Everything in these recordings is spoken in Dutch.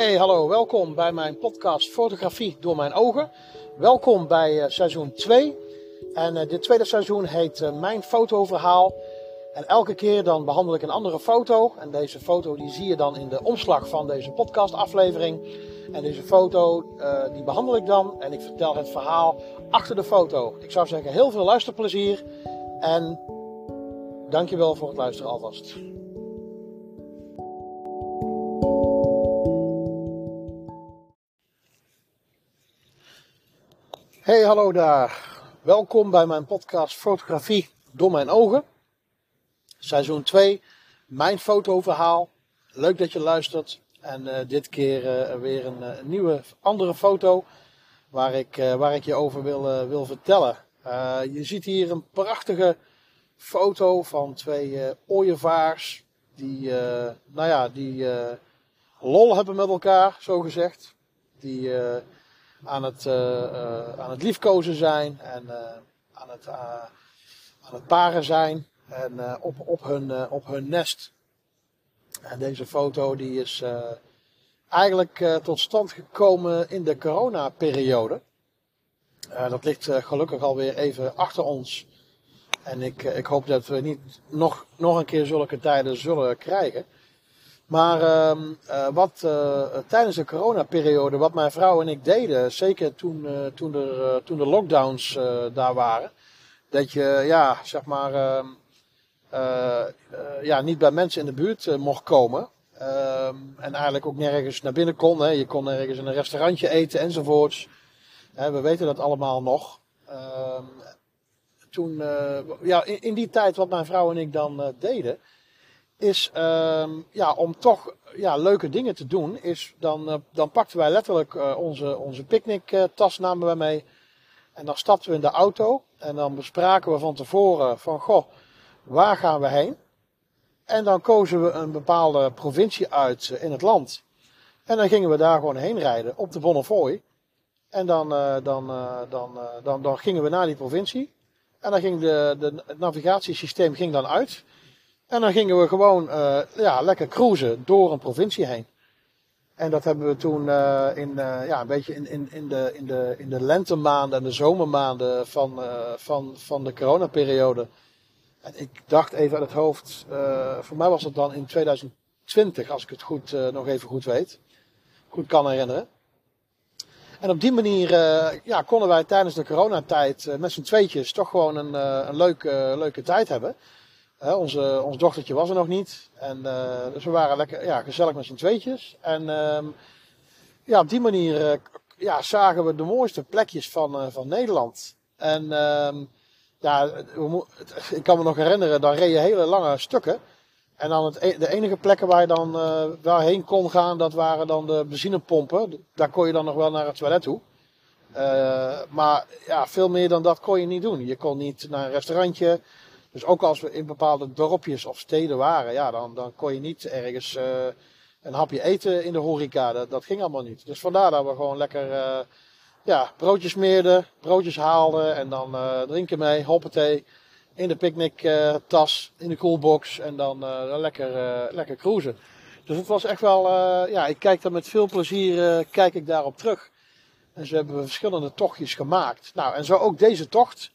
Hey, hallo, welkom bij mijn podcast Fotografie door mijn ogen. Welkom bij uh, seizoen 2. En uh, dit tweede seizoen heet uh, Mijn Fotoverhaal. En elke keer dan behandel ik een andere foto. En deze foto die zie je dan in de omslag van deze podcastaflevering. En deze foto die behandel ik dan en ik vertel het verhaal achter de foto. Ik zou zeggen heel veel luisterplezier en dankjewel voor het luisteren alvast. Hey, hallo daar. Welkom bij mijn podcast Fotografie door mijn ogen. Seizoen 2, mijn fotoverhaal. Leuk dat je luistert. En uh, dit keer uh, weer een, een, nieuwe, andere foto waar ik, waar ik je over wil, wil vertellen. je ziet hier een prachtige foto van twee ooievaars die, nou ja, die lol hebben met elkaar, zo gezegd. Die aan het, uh, uh, aan het liefkozen zijn en uh, aan, het, aan het paren zijn en op, op, hun, op hun nest. En deze foto die is eigenlijk tot stand gekomen in de coronaperiode. dat ligt gelukkig alweer even achter ons. En ik, ik hoop dat we niet nog, nog een keer zulke tijden zullen krijgen. Maar uh, wat uh, tijdens de coronaperiode, wat mijn vrouw en ik deden, zeker toen, uh, toen, er, toen de lockdowns daar waren, dat je ja, zeg maar, ehm, ja, niet bij mensen in de buurt mocht komen. Ehm, en eigenlijk ook nergens naar binnen kon. Hè. Je kon nergens in een restaurantje eten enzovoorts. we weten dat allemaal nog. toen, ja, in, in, die tijd wat mijn vrouw en ik dan deden is um, ja, om toch ja, leuke dingen te doen, is dan, uh, dan pakten wij letterlijk uh, onze, onze picknicktas namen we mee. En dan stapten we in de auto en dan bespraken we van tevoren van, goh, waar gaan we heen? En dan kozen we een bepaalde provincie uit uh, in het land. En dan gingen we daar gewoon heen rijden op de Bonnefoy. En dan, dan, dan, dan, dan gingen we naar die provincie. En dan ging de, de, het navigatiesysteem ging dan uit. En dan gingen we gewoon uh, ja, lekker cruisen door een provincie heen. En dat hebben we toen uh, in, uh, ja, een beetje in, in, in, de, in, de, in de lentemaanden en de zomermaanden van, van, van de coronaperiode. En ik dacht even uit het hoofd, voor mij was het dan in 2020, als ik het goed, nog even goed weet. Goed kan herinneren. En op die manier ja, konden wij tijdens de coronatijd met z'n tweetjes toch gewoon een, een leuke, leuke tijd hebben onze, ons dochtertje was er nog niet. En, uh, dus we waren lekker ja, gezellig met z'n tweetjes. En uh, ja, op die manier uh, ja, zagen we de mooiste plekjes van, uh, van Nederland. En ja, ik kan me nog herinneren, dan reed je hele lange stukken. En dan het, e-, de enige plekken waar je dan waarheen kon gaan, dat waren dan de benzinepompen. Daar kon je dan nog wel naar het toilet toe. maar ja, veel meer dan dat kon je niet doen. Je kon niet naar een restaurantje. Dus ook als we in bepaalde dorpjes of steden waren, ja, dan, dan kon je niet ergens uh, een hapje eten in de horeca. Dat, dat ging allemaal niet. Dus vandaar dat we gewoon lekker uh, ja, broodjes meerden, broodjes haalden en dan uh, drinken mee, hoppatee. In de picknicktas, in de coolbox en dan lekker, lekker cruisen. Dus het was echt wel, ja, ik kijk daar met veel plezier kijk ik daarop terug. En zo hebben verschillende tochtjes gemaakt. Nou, en zo ook deze tocht.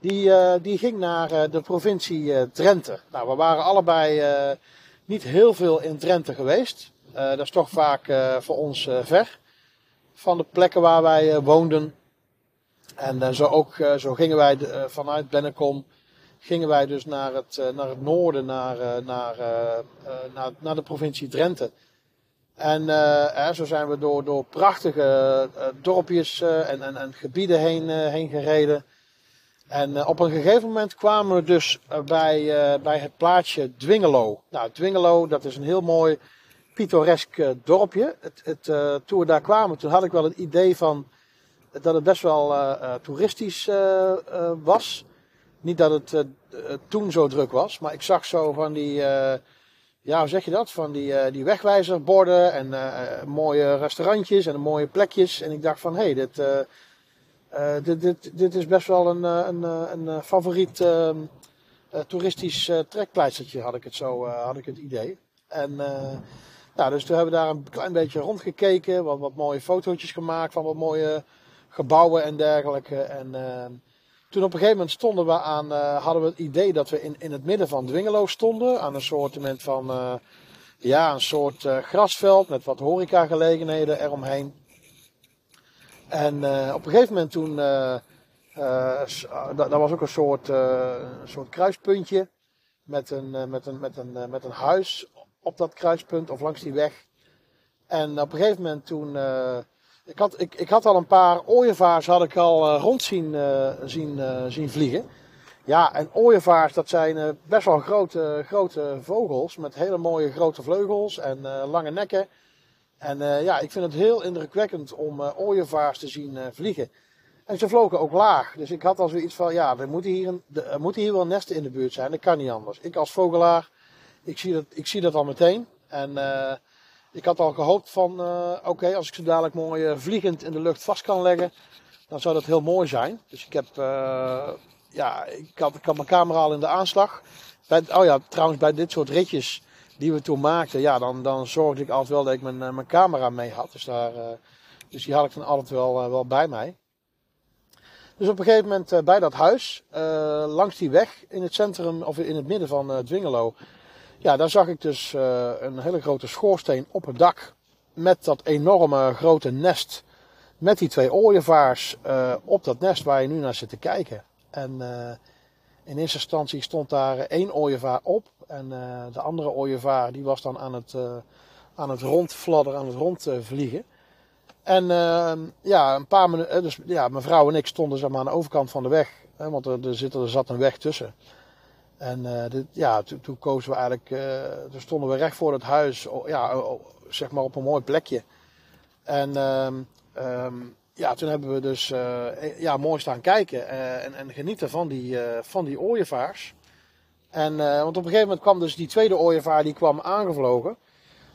Die, uh, die ging naar uh, de provincie uh, Drenthe. Nou, we waren allebei niet heel veel in Drenthe geweest. dat is toch vaak voor ons ver van de plekken waar wij woonden. En zo, ook, zo gingen wij vanuit Bennekom gingen wij dus naar het, naar het noorden, naar, naar, naar, naar de provincie Drenthe. En zo zijn we door, door prachtige dorpjes en, en, en gebieden heen, heen gereden. En uh, op een gegeven moment kwamen we dus uh, bij, uh, bij het plaatsje Dwingelo. Nou, Dwingelo, dat is een heel mooi pittoresk dorpje. Het, het, toen we daar kwamen, toen had ik wel het idee van dat het best wel toeristisch was. Niet dat het toen zo druk was, maar ik zag zo van die, ja, hoe zeg je dat? Van die, die wegwijzerborden en mooie restaurantjes en mooie plekjes. En ik dacht van, hé, hey, dit uh, dit, dit, dit is best wel een, eh, een, eh, een, favoriet uh, toeristisch trekpleistertje, had ik het zo, had ik het idee. En Nou, dus toen hebben we daar een klein beetje rondgekeken, wat, mooie fotootjes gemaakt van wat mooie gebouwen en dergelijke. En uh, toen op een gegeven moment stonden we aan, uh, hadden we het idee dat we in, in het midden van Dwingelo stonden, aan een soort van, uh, ja, een soort grasveld met wat horecagelegenheden eromheen. En op een gegeven moment toen, dat was ook een soort, soort kruispuntje met een, met, een, met, een, met een huis op dat kruispunt of langs die weg. En op een gegeven moment toen. Uh, ik, had, ik, ik had al een paar ooievaars had ik al uh, rond zien, uh, zien, zien vliegen. Ja, en ooievaars dat zijn best wel grote, grote vogels met hele mooie grote vleugels en lange nekken. En ja, ik vind het heel indrukwekkend om ooievaars te zien vliegen. En ze vlogen ook laag. Dus ik had al zoiets van, ja, er moeten hier, een, er moeten hier wel nesten in de buurt zijn. Dat kan niet anders. Ik als vogelaar ik zie dat, ik zie dat al meteen. En ik had al gehoopt van, oké, als ik ze dadelijk mooi vliegend in de lucht vast kan leggen, dan zou dat heel mooi zijn. Dus ik heb, ja, ik had, ik mijn camera al in de aanslag. Oh ja, trouwens, bij dit soort ritjes die we toen maakten, ja, dan, dan zorgde ik altijd wel dat ik mijn, mijn camera mee had. Dus, daar, dus die had ik dan altijd wel, wel bij mij. Dus op een gegeven moment bij dat huis, langs die weg in het centrum, of in het midden van Dwingelo, ja, daar zag ik dus een hele grote schoorsteen op het dak. Met dat enorme grote nest. Met die twee ooievaars op dat nest waar je nu naar zit te kijken. En in eerste instantie stond daar één ooievaar op. En de andere ooievaar die was dan aan het, aan het rondfladderen, aan het rondvliegen. En ja, een paar minuten, dus ja, mijn vrouw en ik stonden zeg maar, aan de overkant van de weg. Hè, want er, zit, er zat een weg tussen. En uh, dit, ja, toen kozen we eigenlijk, uh, toen stonden we recht voor het huis, ja, zeg maar op een mooi plekje. En um, ja, toen hebben we dus uh, ja, mooi staan kijken en, en, genieten van die, van die ooievaars. En, want op een gegeven moment kwam dus die tweede ooievaar, die kwam aangevlogen.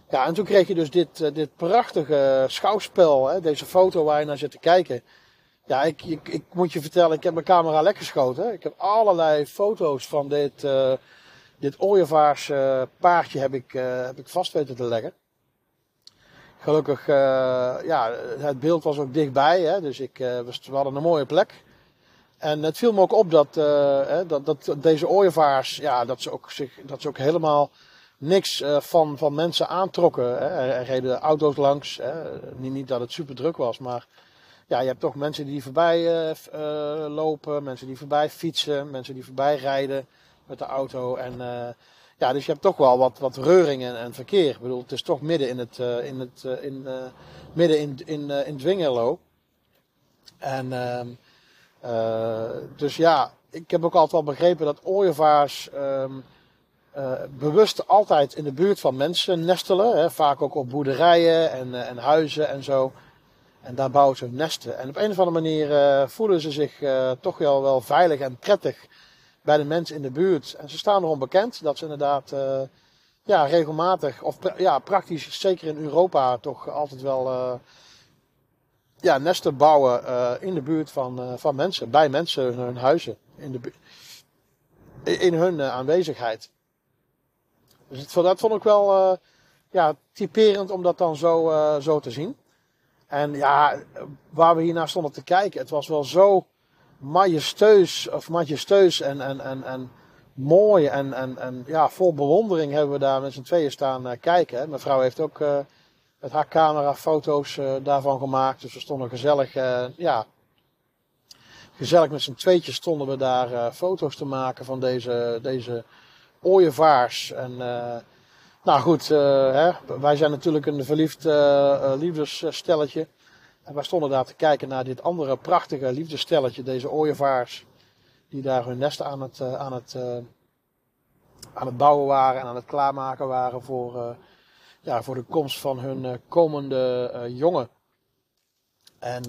Ja, en toen kreeg je dus dit, dit prachtige schouwspel, hè, deze foto waar je naar zit te kijken. Ja, ik, ik, ik, moet je vertellen, ik heb mijn camera lekker geschoten. Ik heb allerlei foto's van dit, uh, dit ooievaars uh, paardje heb ik, uh, heb ik vast weten te leggen. Gelukkig, ja, het beeld was ook dichtbij, hè, dus ik, we hadden een mooie plek. En het viel me ook op dat, dat, dat deze ooievaars, ja, dat ze ook, zich, dat ze ook helemaal niks van, van mensen aantrokken. Hè. Er, reden auto's langs, hè. Niet, niet dat het super druk was, maar ja, je hebt toch mensen die voorbij lopen, mensen die voorbij fietsen, mensen die voorbij rijden met de auto. En ja, dus je hebt toch wel wat, wat reuring en, verkeer. Ik bedoel, het is toch midden in het, in het, in, midden in, in, in Dwingelo. En ehm, dus ja, ik heb ook altijd wel begrepen dat ooievaars um, bewust altijd in de buurt van mensen nestelen. Hè, vaak ook op boerderijen en, en huizen en zo. En daar bouwen ze nesten. En op een of andere manier uh, voelen ze zich uh, toch wel, wel veilig en prettig bij de mensen in de buurt. En ze staan erom bekend dat ze inderdaad uh, ja, regelmatig, of ja, praktisch, zeker in Europa, toch altijd wel ja, nesten bouwen in de buurt van, van mensen, bij mensen, in hun huizen, in, de in hun aanwezigheid. Dus dat vond ik wel ja, typerend om dat dan zo, zo te zien. En ja, waar we hiernaar stonden te kijken, het was wel zo majesteus, of majesteus en, en, en, en mooi en, en, en ja, vol bewondering hebben we daar met z'n tweeën staan uh, kijken. Mijn vrouw heeft ook uh, met haar camera foto's uh, daarvan gemaakt. Dus we stonden gezellig, ja, gezellig met z'n tweetjes stonden we daar foto's te maken van deze, deze ooievaars. En nou goed, hè, wij zijn natuurlijk een verliefd liefdesstelletje. En wij stonden daar te kijken naar dit andere prachtige liefdesstelletje, deze ooievaars. Die daar hun nesten aan het, uh, aan het, aan het bouwen waren en aan het klaarmaken waren voor, ja, voor de komst van hun komende jongen. En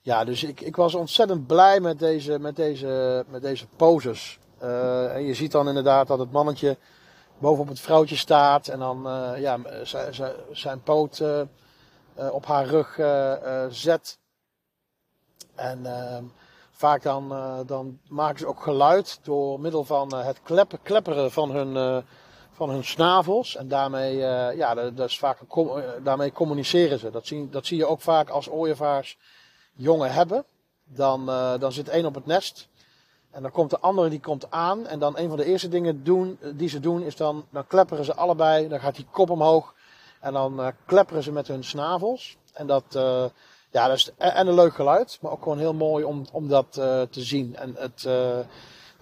ja, dus ik, ik was ontzettend blij met deze, met deze, met deze poses. en je ziet dan inderdaad dat het mannetje bovenop het vrouwtje staat en dan ja, zijn poot uh, op haar rug zet. En ehm, vaak dan, dan maken ze ook geluid door middel van het kleppen, klepperen van hun, van hun snavels. En daarmee, ja, dat, is vaak daarmee communiceren ze. Dat zie, dat zie je ook vaak als ooievaars jongen hebben. Dan, dan zit één op het nest. En dan komt de andere die komt aan. En dan een van de eerste dingen doen, die ze doen is dan, dan klepperen ze allebei. Dan gaat die kop omhoog. En dan klepperen ze met hun snavels. En dat, ja, dat is en een leuk geluid. Maar ook gewoon heel mooi om, om dat te zien. En het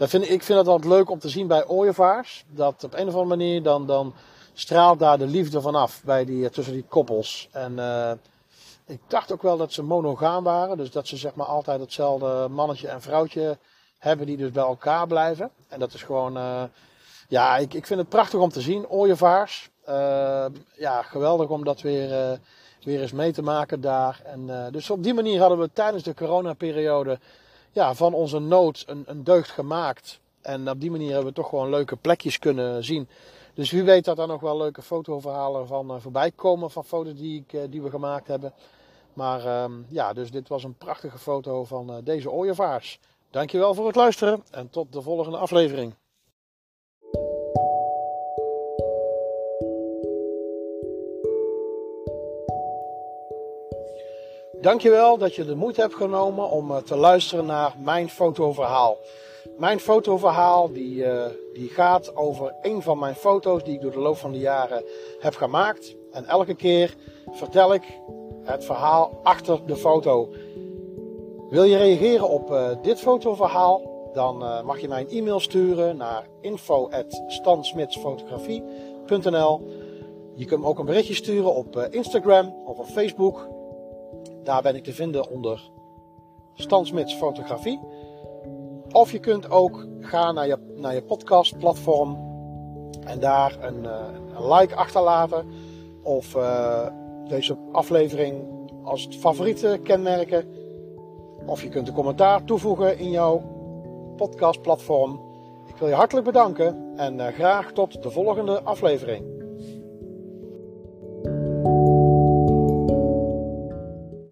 dat vind, ik vind het altijd leuk om te zien bij ooievaars. Dat op een of andere manier dan, dan straalt daar de liefde vanaf bij die, eh, tussen die koppels. En uh, ik dacht ook wel dat ze monogaam waren. Dus dat ze zeg maar altijd hetzelfde mannetje en vrouwtje hebben die dus bij elkaar blijven. En dat is gewoon, uh, ja, ik, ik vind het prachtig om te zien. Ooievaars. Uh, ja, geweldig om dat weer, weer eens mee te maken daar. En, dus op die manier hadden we tijdens de coronaperiode ja, van onze nood een, een deugd gemaakt. En op die manier hebben we toch gewoon leuke plekjes kunnen zien. Dus wie weet dat er nog wel leuke fotoverhalen van uh, voorbij komen van foto's die, ik, die we gemaakt hebben. Maar uh, ja, dus dit was een prachtige foto van deze ooievaars. Dankjewel voor het luisteren en tot de volgende aflevering. Dankjewel dat je de moeite hebt genomen om eh, te luisteren naar mijn fotoverhaal. Mijn fotoverhaal die, uh, die gaat over een van mijn foto's die ik door de loop van de jaren heb gemaakt. En elke keer vertel ik het verhaal achter de foto. Wil je reageren op uh, dit fotoverhaal? Dan mag je mij een e-mail sturen naar info.stansmitsfotografie.nl Je kunt me ook een berichtje sturen op Instagram of op Facebook. Daar ben ik te vinden onder Stansmits Fotografie. Of je kunt ook gaan naar je, naar je podcastplatform en daar een, uh, een like achterlaten. Of uh, deze aflevering als favoriete kenmerken. Of je kunt een commentaar toevoegen in jouw podcastplatform. Ik wil je hartelijk bedanken en uh, graag tot de volgende aflevering.